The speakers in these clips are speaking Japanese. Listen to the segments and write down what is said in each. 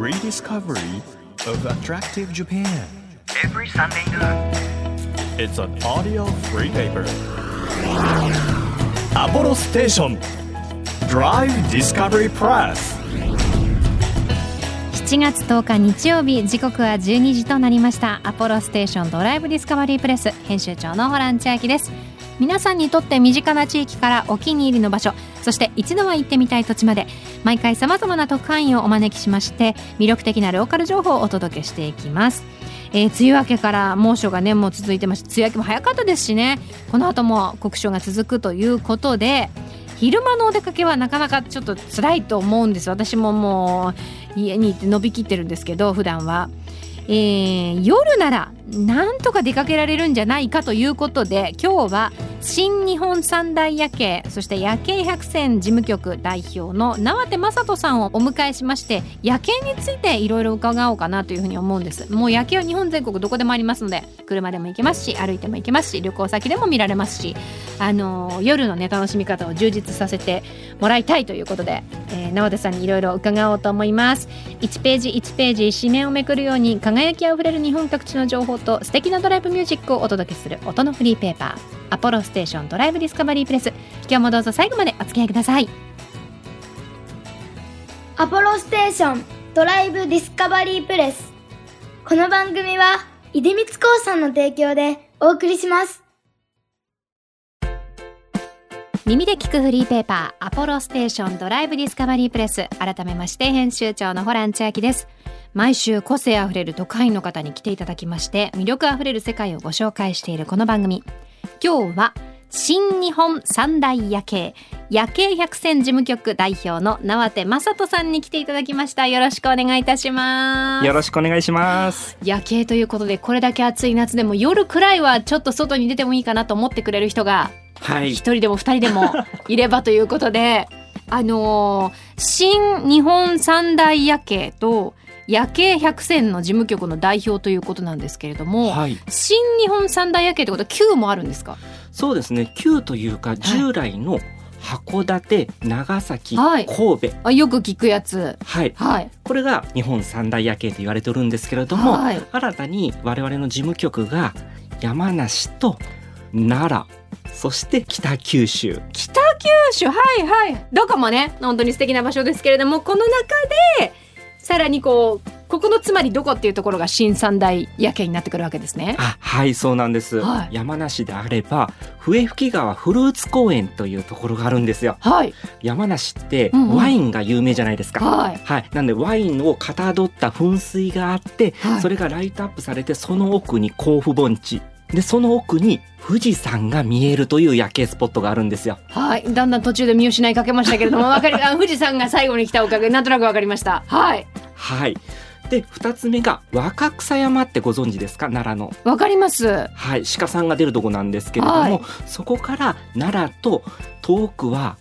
Rediscovery of Attractive Japan every Sunday noon. It's an audio free paper アポロステーション Drive Discovery Press 7月10日日曜日時刻は12時となりましたアポロステーションドライブディスカバリープレス編集長のホラン千秋です皆さんにとって身近な地域からお気に入りの場所そして一度は行ってみたい土地まで毎回さまざまな特派員をお招きしまして魅力的なローカル情報をお届けしていきます。えー、梅雨明けから猛暑がねも続いてます梅雨明けも早かったですしね。この後も酷暑が続くということで昼間のお出かけはなかなかちょっと辛いと思うんです。私ももう家にいて伸びきってるんですけど普段は。えー、夜ならなんとか出かけられるんじゃないかということで今日は新日本三大夜景そして夜景百選事務局代表の縄手正人さんをお迎えしまして夜景についていろいろ伺おうかなというふうに思うんです。もう夜景は日本全国どこでもありますので車でも行けますし歩いても行けますし旅行先でも見られますしあの、夜のね楽しみ方を充実させてもらいたいということで、えー、縄手さんにいろいろ伺おうと思います。1ページ1ページ紙面をめくるように輝きあふれる日本各地の情報と素敵なドライブミュージックをお届けする音のフリーペーパーアポロステーションドライブディスカバリープレス。今日もどうぞ最後までお付き合いください。アポロステーションドライブディスカバリープレス。この番組は出光興産の提供でお送りします。耳で聞くフリーペーパーアポロステーションドライブディスカバリープレス。改めまして編集長のホラン千秋です毎週個性あふれる都会の方に来ていただきまして魅力あふれる世界をご紹介しているこの番組。今日は新日本三大夜景。夜景百選事務局代表の縄手正人さんに来ていただきました。よろしくお願いいたします。よろしくお願いします。夜景ということでこれだけ暑い夏でも夜くらいはちょっと外に出てもいいかなと思ってくれる人が一人でも二人でも いればということであのー、新日本三大夜景と夜景百選の事務局の代表ということなんですけれども、はい、新日本三大夜景ってことは9もあるんですか？そうですね。9というか従来の、函館長崎、はい、神戸。あよく聞くやつ。はい、はい、これが日本三大夜景と言われておるんですけれども、はい、新たに我々の事務局が山梨と奈良そして北九州。北九州？はいはい。どこもね本当に素敵な場所ですけれどもこの中でさらにこうここのつまりどこっていうところが新三大夜景になってくるわけですね。あはいそうなんです、はい、山梨であれば笛吹川フルーツ公園というところがあるんですよ。はい、山梨ってワインが有名じゃないですか。うんうん、はい、はい、なんでワインをかたどった噴水があって、はい、それがライトアップされてその奥に甲府盆地でその奥に富士山が見えるという夜景スポットがあるんですよ。はい、だんだん途中で見失いかけましたけれども、わかり、あ、富士山が最後に来たおかげ、なんとなくわかりました。はい。はい。で2つ目が若草山ってご存知ですか？奈良の。わかります。はい。鹿さんが出るとこなんですけれども、はい、そこから奈良と遠くは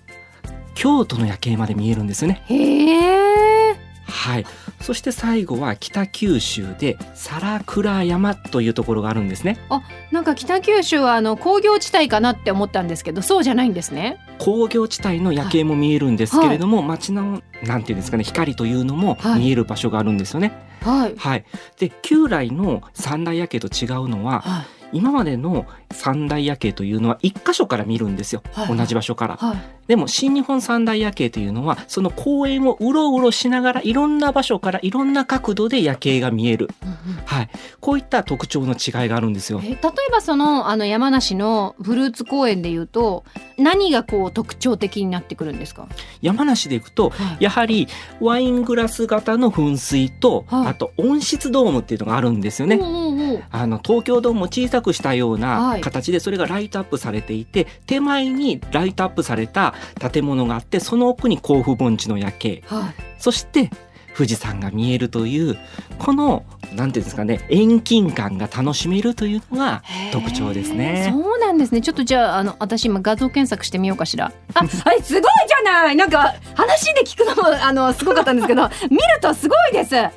京都の夜景まで見えるんですよね。へえはい、そして最後は北九州で皿倉山というところがあるんですね。あなんか北九州はあの工業地帯かなって思ったんですけどそうじゃないんですね。工業地帯の夜景も見えるんですけれども、はい、街のなんていうんですかね光というのも見える場所があるんですよね。はい、はい、で旧来の三大夜景と違うのは、はい。今までの三大夜景というのは一箇所から見るんですよ、はい、同じ場所から、はい、でも新日本三大夜景というのはその公園をうろうろしながらいろんな場所からいろんな角度で夜景が見える、うんうん、はい、こういった特徴の違いがあるんですよ。例えばそのあの山梨のフルーツ公園でいうと何がこう特徴的になってくるんですか？山梨でいくと、はい、やはりワイングラス型の噴水と、あと温室ドームっていうのがあるんですよね、うんうんうん、あの東京ドームを小さくしたような形でそれがライトアップされていて、手前にライトアップされた建物があってその奥に甲府盆地の夜景、はい、そして富士山が見えるというこのなんていうんですかね遠近感が楽しめるというのが特徴ですね。そうなんですね。ちょっとじゃああの私今画像検索してみようかしら。あ、あれすごいじゃない。なんか話で聞くのもあのすごかったんですけど、見るとすごいです。な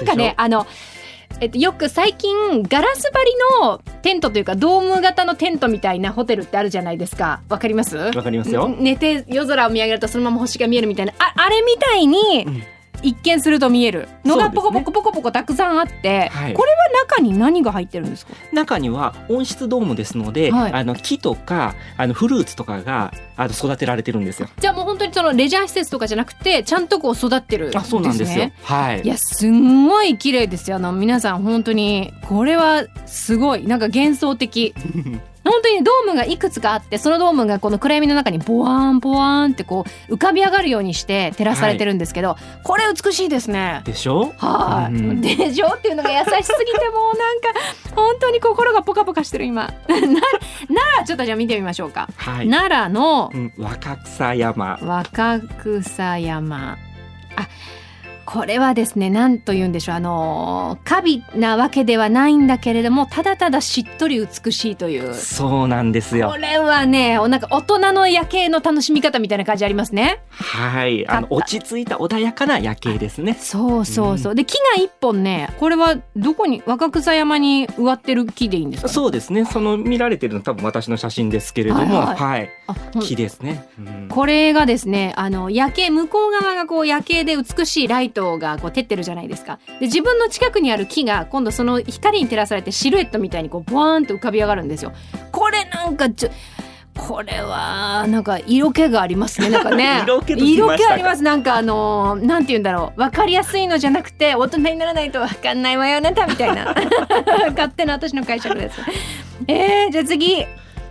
んかねあの。えっと、よく最近ガラス張りのテントというかドーム型のテントみたいなホテルってあるじゃないですか。わかります？わかりますよ。寝て夜空を見上げるとそのまま星が見えるみたいな。ああれみたいに、うん一見すると見える。のがポコポコポコポコたくさんあって、はい、これは中に何が入ってるんですか？中には温室ドームですので、はい、あの木とかあのフルーツとかがあの育てられてるんですよ。じゃあもう本当にそのレジャー施設とかじゃなくてちゃんとこう育ってるんです、ね、あそうなんですよ。はい。いやすんごい綺麗ですよ。あの皆さん本当にこれはすごい。なんか幻想的 本当にドームがいくつかあってそのドームがこの暗闇の中にボワーンボワーンってこう浮かび上がるようにして照らされてるんですけど、はい、これ美しいですね。でしょ？はい、うん、でしょ？っていうのが優しすぎてもうなんか本当に心がポカポカしてる今。奈良ちょっとじゃあ見てみましょうか。はい、奈良の、うん、若草山。若草山。あこれはですね何と言うんでしょう。あの華美なわけではないんだけれどもただただしっとり美しいという。そうなんですよ。これはねなんか大人の夜景の楽しみ方みたいな感じありますね。はい。あの落ち着いた穏やかな夜景ですね。そうそうそう、うん、で木が一本ねこれはどこに若草山に植わってる木でいいんですか、ね、そうですね。その見られてるの多分私の写真ですけれども。はい、はい、木ですね、うん、これがですねあの夜景向こう側がこう夜景で美しいライトがこう照ってるじゃないですか。で自分の近くにある木が今度その光に照らされてシルエットみたいにこうボワーンと浮かび上がるんですよ。これなんかちょこれはなんか色気がありますね。なんかね。色気あります。なんかあのー、なんて言うんだろう。分かりやすいのじゃなくて大人にならないと分かんないわよあなたみたいな。勝手な私の解釈です。えー、じゃあ次。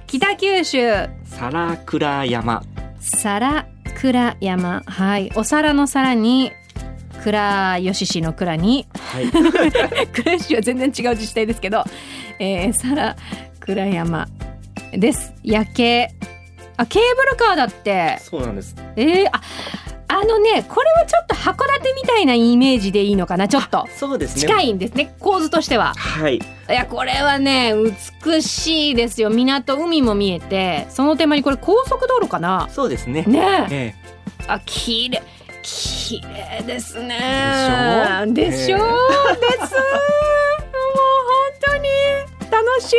北九州。皿倉山。皿倉山。はい。お皿の皿に倉吉市の倉に、はい、倉吉は全然違う自治体ですけど、えー、皿倉山です。夜景。あケーブルカーだって。そうなんです。えー、ああのねこれはちょっと函館みたいなイメージでいいのかなちょっと。そうですね。近いんですね構図としては。はい。いやこれはね美しいですよ。港海も見えてその手前にこれ高速道路かな。そうですね。ねええ。あ綺麗綺麗ですね。でしょ？でしょ、です。もう本当に。楽しい。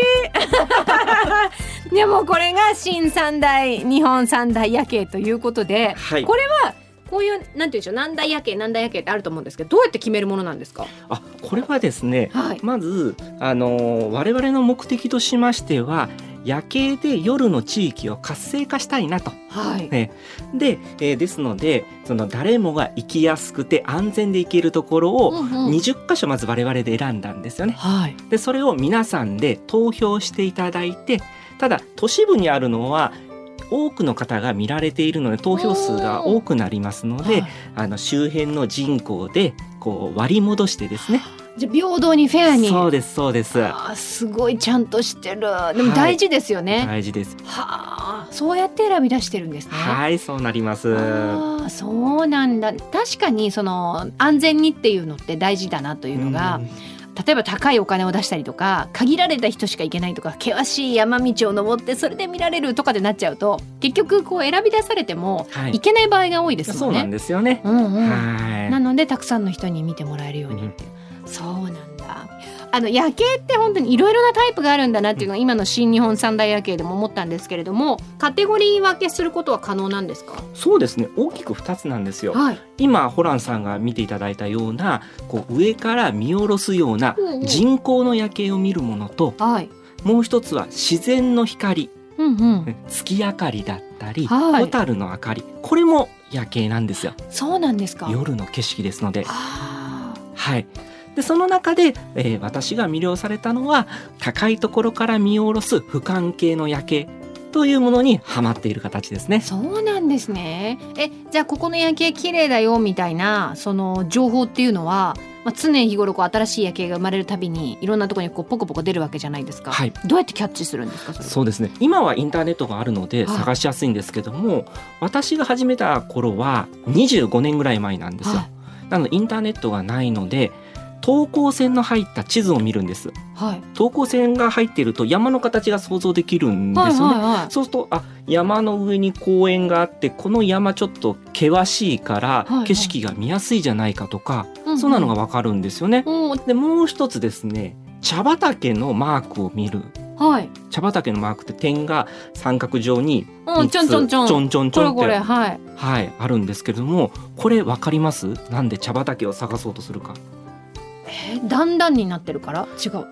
でもこれが新三大日本三大夜景ということで、はい、これはこういうなんていうんでしょう何大夜景何大夜景ってあると思うんですけどどうやって決めるものなんですか？あこれはですね、はい、まずあの我々の目的としましては夜景で夜の地域を活性化したいなと。はい。ね、で、えー、ですのでその誰もが行きやすくて安全で行けるところを20箇所まず我々で選んだんですよね。はい、でそれを皆さんで投票していただいてただ都市部にあるのは多くの方が見られているので投票数が多くなりますので、はい、あの周辺の人口でこう割り戻してですねじゃ平等にフェアに。そうですそうです。あすごいちゃんとしてる。でも大事ですよね、はい、大事です。はあそうやって選び出してるんですね。はいそうなります。あそうなんだ。確かにその安全にっていうのって大事だなというのが、例えば高いお金を出したりとか限られた人しか行けないとか険しい山道を登ってそれで見られるとかでなっちゃうと結局こう選び出されても行けない場合が多いですもんね。そうなんですよね、うんうん、なのでたくさんの人に見てもらえるようにっていう。そうなんだ。あの夜景って本当にいろいろなタイプがあるんだなっていうのが今の新日本三大夜景でも思ったんですけれどもカテゴリー分けすることは可能なんですか？そうですね。大きく2つなんですよ、はい、今ホランさんが見ていただいたようなこう上から見下ろすような人工の夜景を見るものと、はい、もう一つは自然の光、うんうん、月明かりだったり、はい、蛍の明かり。これも夜景なんですよ。そうなんですか？夜の景色ですので。はいでその中で、えー、私が魅了されたのは高いところから見下ろす俯瞰系の夜景というものにはまっている形ですね。そうなんですね。え、じゃあここの夜景綺麗だよみたいなその情報っていうのは、まあ、常日頃こう新しい夜景が生まれるたびにいろんなところにこうポコポコ出るわけじゃないですか。はい。どうやってキャッチするんですか？そそうですね。今はインターネットがあるので探しやすいんですけども、はい、私が始めた頃は25年ぐらい前なんですよ。はい、なのでインターネットがないので等高線の入った地図を見るんです。はい、等高線が入っていると山の形が想像できるんですよね。はいはいはい、そうするとあ山の上に公園があってこの山ちょっと険しいから景色が見やすいじゃないかとか、はいはい、そんなのがわかるんですよね。うんうん、でもう一つですね茶畑のマークを見るはい。茶畑のマークって点が三角状にうん、ちょんちょんちょん。ちょんちょんちょんってはい。はいあるんですけれどもこれわかります？なんで茶畑を探そうとするかえ、だんだんになってるから、違う。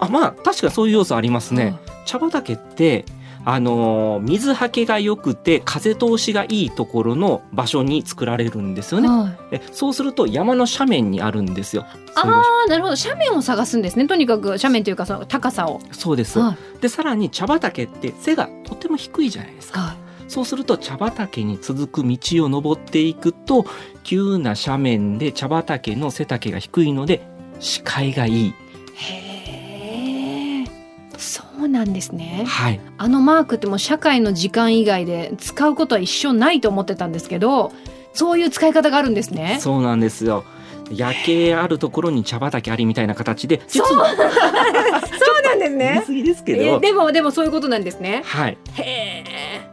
あまあ確かそういう要素ありますね、茶畑ってあのー水はけが良くて風通しがいいところの場所に作られるんですよね、はい。えそうすると山の斜面にあるんですよああ、なるほど、斜面を探すんですね。とにかく斜面というか、その高さを。そうです、はい。でさらに茶畑って背がとても低いじゃないですかはい。そうすると茶畑に続く道を登っていくと急な斜面で茶畑の背丈が低いので視界がいい。へえ。そうなんですね。はい。あのマークってもう社会の時間以外で使うことは一生ないと思ってたんですけど、そういう使い方があるんですね。そうなんですよ。夜景あるところに茶畑ありみたいな形で実そうはそうなんです言い過ぎですけえど、でもでもそういうことなんですね。はい。へえ。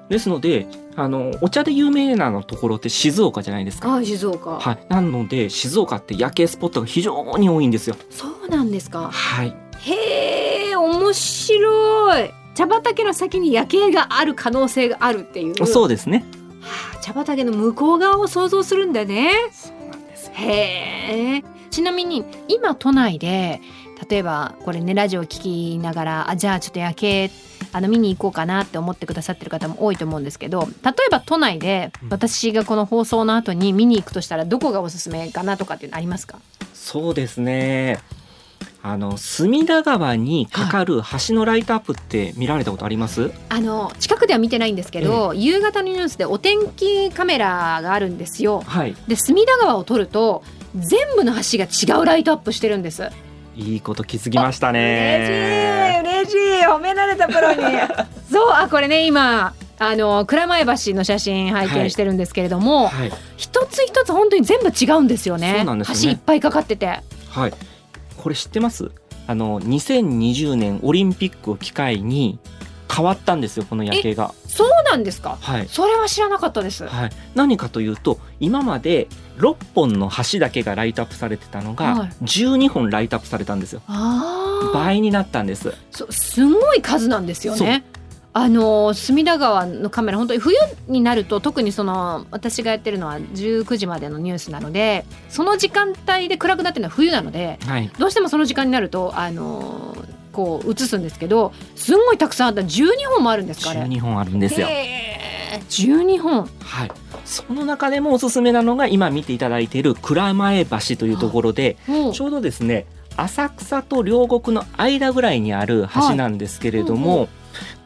ですのであのお茶で有名なのところって静岡じゃないですか。はい、静岡。はい。なので静岡って夜景スポットが非常に多いんですよ。そうなんですか。はい。へえ、面白い。茶畑の先に夜景がある可能性があるっていう。そうですね。はあ茶畑の向こう側を想像するんだね。そうなんですよ。へえ。ちなみに今都内で例えばこれねラジオ聞きながらあじゃあちょっと夜景あの見に行こうかなって思ってくださってる方も多いと思うんですけど例えば都内でうん私がこの放送の後に見に行くとしたらどこがおすすめかなとかっていうのありますか？そうですね。あの隅田川にかかる橋のライトアップって見られたことあります？あの近くでは見てないんですけど、夕方のニュースでお天気カメラがあるんですよ。はい。で隅田川を撮ると全部の橋が違うライトアップしてるんです。いいこと気づきましたね。嬉しい嬉しい褒められたプロに そうあこれね今あの蔵前橋の写真拝見してるんですけれども、はい。一つ一つ本当に全部違うんですよねよね橋いっぱいかかっててはい。これ知ってます？あの2020年オリンピックを機会に変わったんですよこの夜景が。そうなんですか？はい。それは知らなかったですはい。何かというと今まで6本の橋だけがライトアップされてたのが、はい12本ライトアップされたんですよ。ああ倍になったんです。そすごい数なんですよねあの隅田川のカメラ本当に冬になると特にその私がやってるのは19時までのニュースなのでその時間帯で暗くなってるのは冬なのではい。どうしてもその時間になるとあのーこう映すんですけどすんごいたくさんあった12本もあるんですかあれ12本あるんですよ。へー12本はい。その中でもおすすめなのが今見ていただいている蔵前橋というところで、ちょうどですね浅草と両国の間ぐらいにある橋なんですけれども、はいう。ん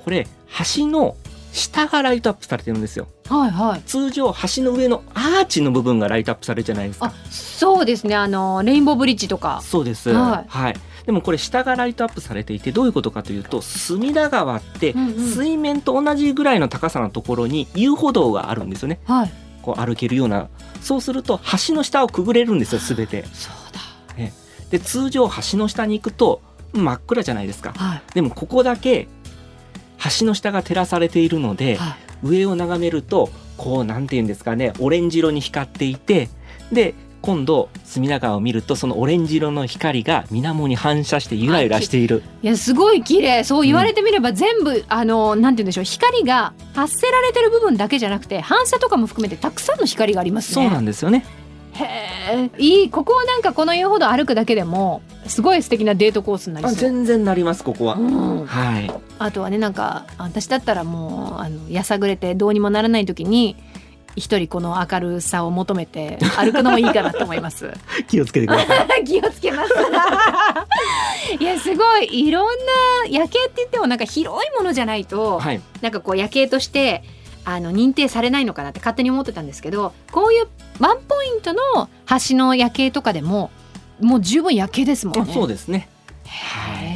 これ橋の下がライトアップされてるんですよ。はいはい。通常橋の上のアーチの部分がライトアップされるじゃないですか。あそうですね。あのレインボーブリッジとか。そうです。はいでもこれ下がライトアップされていてどういうことかというと隅田川って水面と同じぐらいの高さのところに遊歩道があるんですよね。はい。こう歩けるような。そうすると橋の下をくぐれるんですよすべて。そうで通常橋の下に行くと真っ暗じゃないですか。だはい。でもここだけ橋の下が照らされているのではい。上を眺めるとこうなんていうんですかねオレンジ色に光っていてで今度隅田川を見るとそのオレンジ色の光が水面に反射してゆらゆらしている。いやすごい綺麗。そう言われてみれば全部、あのなんて言うんでしょう。光が発せられてる部分だけじゃなくて反射とかも含めてたくさんの光がありますね。そうなんですよね。へえいいここはなんかこの遊歩道歩くだけでもすごい素敵なデートコースになりあそう。全然なりますここは、うん、はい。あとはねなんか私だったらもうあのやさぐれてどうにもならない時に一人この明るさを求めて歩くのもいいかなと思います。気をつけてください。気をつけます。いやすごいいろんな夜景って言ってもなんか広いものじゃないと、はい。なんかこう夜景としてあの認定されないのかなって勝手に思ってたんですけどこういうワンポイントの橋の夜景とかでももう十分夜景ですもんあね。そうですね。はいへえ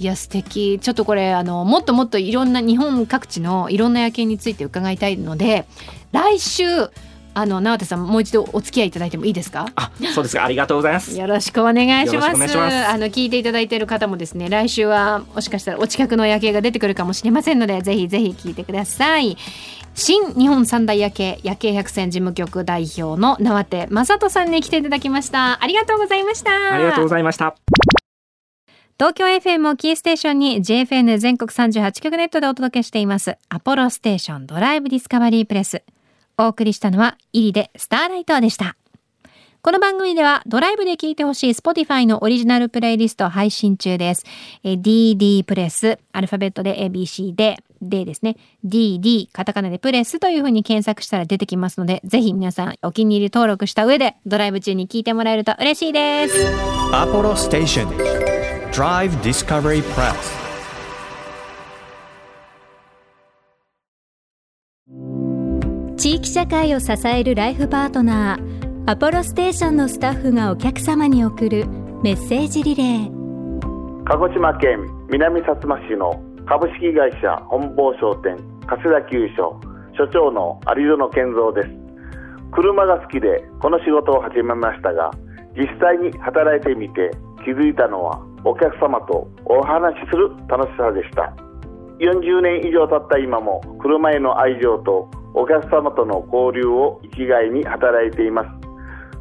いや素敵ちょっとこれあのもっともっといろんな日本各地のいろんな夜景について伺いたいので来週あの直手さんもう一度お付き合いいただいてもいいですか？あそうですかありがとうございますよろしくお願いします。願いしますあの聞いていただいている方もですね、来週はもしかしたらお近くの夜景が出てくるかもしれませんので、ぜひぜひ聞いてください。新日本三大夜景夜景百選事務局代表の縄手正人さんに来ていただきました。ありがとうございました。ありがとうございました東京 FM をキーステーションに JFN 全国38局ネットでお届けしていますアポロステーションドライブディスカバリープレスお送りしたのはイリでスターライトでしたこの番組ではドライブで聴いてほしい Spotify のオリジナルプレイリストを配信中です。DD プレス、アルファベットで ABC で、でですね、DD、カタカナでプレスというふうに検索したら出てきますので、ぜひ皆さんお気に入り登録した上でドライブ中に聴いてもらえると嬉しいです。アポロステーション Drive Discovery Press. 地域社会を支えるライフパートナーアポロステーションのスタッフがお客様に送るメッセージリレー。鹿児島県南薩摩市の株式会社本坊商店加世田急所所長の有園健三です。車が好きでこの仕事を始めましたが実際に働いてみて気づいたのはお客様とお話しする楽しさでした。40年以上経った今も車への愛情とお客様との交流を生きがいに働いています。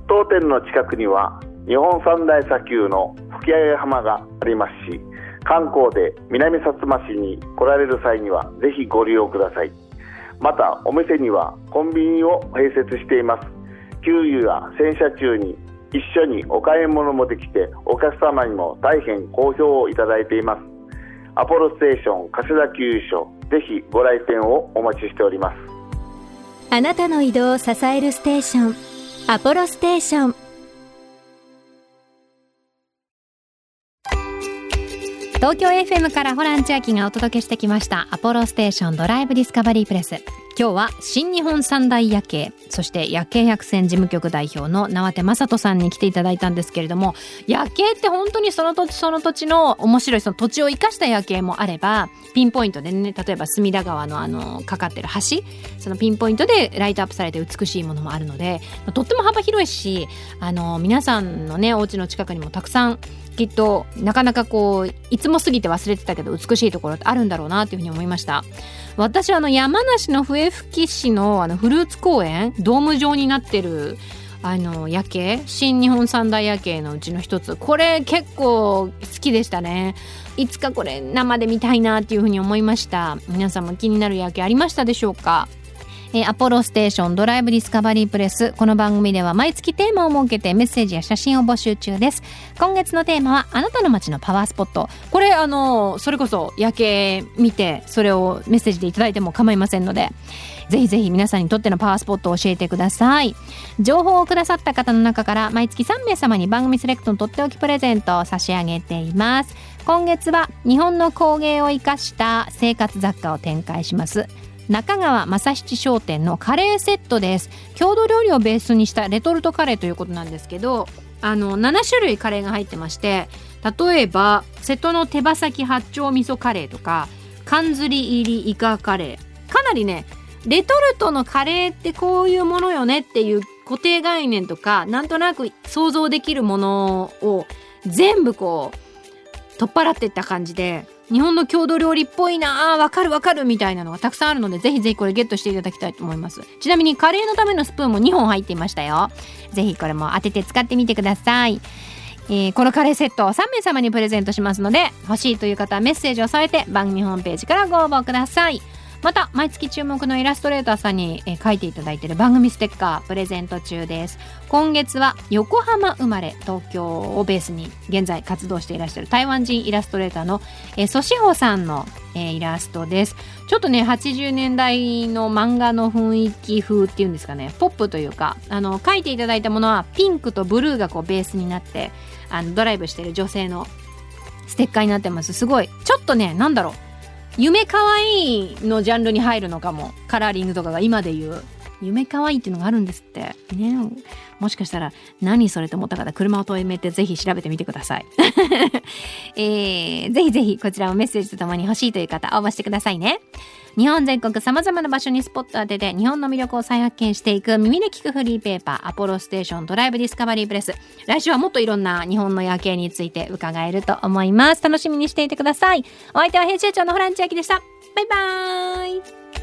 当店の近くには日本三大砂丘の吹上浜がありますし観光で南薩摩市に来られる際にはぜひご利用ください。またお店にはコンビニを併設しています。給油や洗車中に一緒にお買い物もできてお客様にも大変好評をいただいています。アポロステーション加世田急所ぜひご来店をお待ちしております。あなたの移動を支えるステーションアポロステーション。東京 FM からホラン千秋がお届けしてきましたアポロステーションドライブディスカバリープレス。今日は新日本三大夜景そして夜景百選事務局代表の縄手正人さんに来ていただいたんですけれども夜景って本当にその土地その土地の面白いその土地を生かした夜景もあればピンポイントでね例えば隅田川のあのかかってる橋そのピンポイントでライトアップされて美しいものもあるのでとっても幅広いしあの皆さんのねお家の近くにもたくさんきっとなかなかこういつも過ぎて忘れてたけど美しいところってあるんだろうなっていうふうに思いました。私はあの山梨の笛吹市のあのフルーツ公園ドーム状になってるあの夜景新日本三大夜景のうちの一つ。これ結構好きでしたね。いつかこれ生で見たいなっていうふうに思いました。皆さんも気になる夜景ありましたでしょうか？えアポロステーションドライブディスカバリープレスこの番組では毎月テーマを設けてメッセージや写真を募集中です。今月のテーマはあなたの街のパワースポット。これあのそれこそ夜景見てそれをメッセージでいただいても構いませんのでぜひぜひ皆さんにとってのパワースポットを教えてください。情報をくださった方の中から毎月3名様に番組セレクトのとっておきプレゼントを差し上げています。今月は日本の工芸を生かした生活雑貨を展開します。中川正七商店のカレーセットです。郷土料理をベースにしたレトルトカレーということなんですけどあの7種類カレーが入ってまして例えば瀬戸の手羽先八丁味噌カレーとか缶ずり入りイカカレー。かなりねレトルトのカレーってこういうものよねっていう固定概念とかなんとなく想像できるものを全部こう取っ払っていった感じで日本の郷土料理っぽいなあわかるわかるみたいなのがたくさんあるのでぜひぜひこれゲットしていただきたいと思います。ちなみにカレーのためのスプーンも2本入っていましたよ。ぜひこれも当てて使ってみてください。えー、このカレーセットを3名様にプレゼントしますので欲しいという方はメッセージを添えて番組ホームページからご応募ください。また毎月注目のイラストレーターさんに、え、書いていただいている番組ステッカープレゼント中です。今月は横浜生まれ東京をベースに現在活動していらっしゃる台湾人イラストレーターの、えー、ソシホさんの、え、イラストです。ちょっとね80年代の漫画の雰囲気風っていうんですかねポップというかあの書いていただいたものはピンクとブルーがこうベースになってあのドライブしてる女性のステッカーになってます。すごい。ちょっとねなんだろう。夢かわいいのジャンルに入るのかも。カラーリングとかが今で言う。夢かわいっていうのがあるんですって。ね。もしかしたら何それと思った方車を止めてぜひ調べてみてください、えー、ぜひぜひこちらもメッセージとともに欲しいという方応募してくださいね。日本全国様々な場所にスポット当てて日本の魅力を再発見していく耳で聞くフリーペーパーアポロステーションドライブディスカバリープレス。来週はもっといろんな日本の夜景について伺えると思います。楽しみにしていてください。お相手は編集長のホランチ千秋でした。バイバーイ。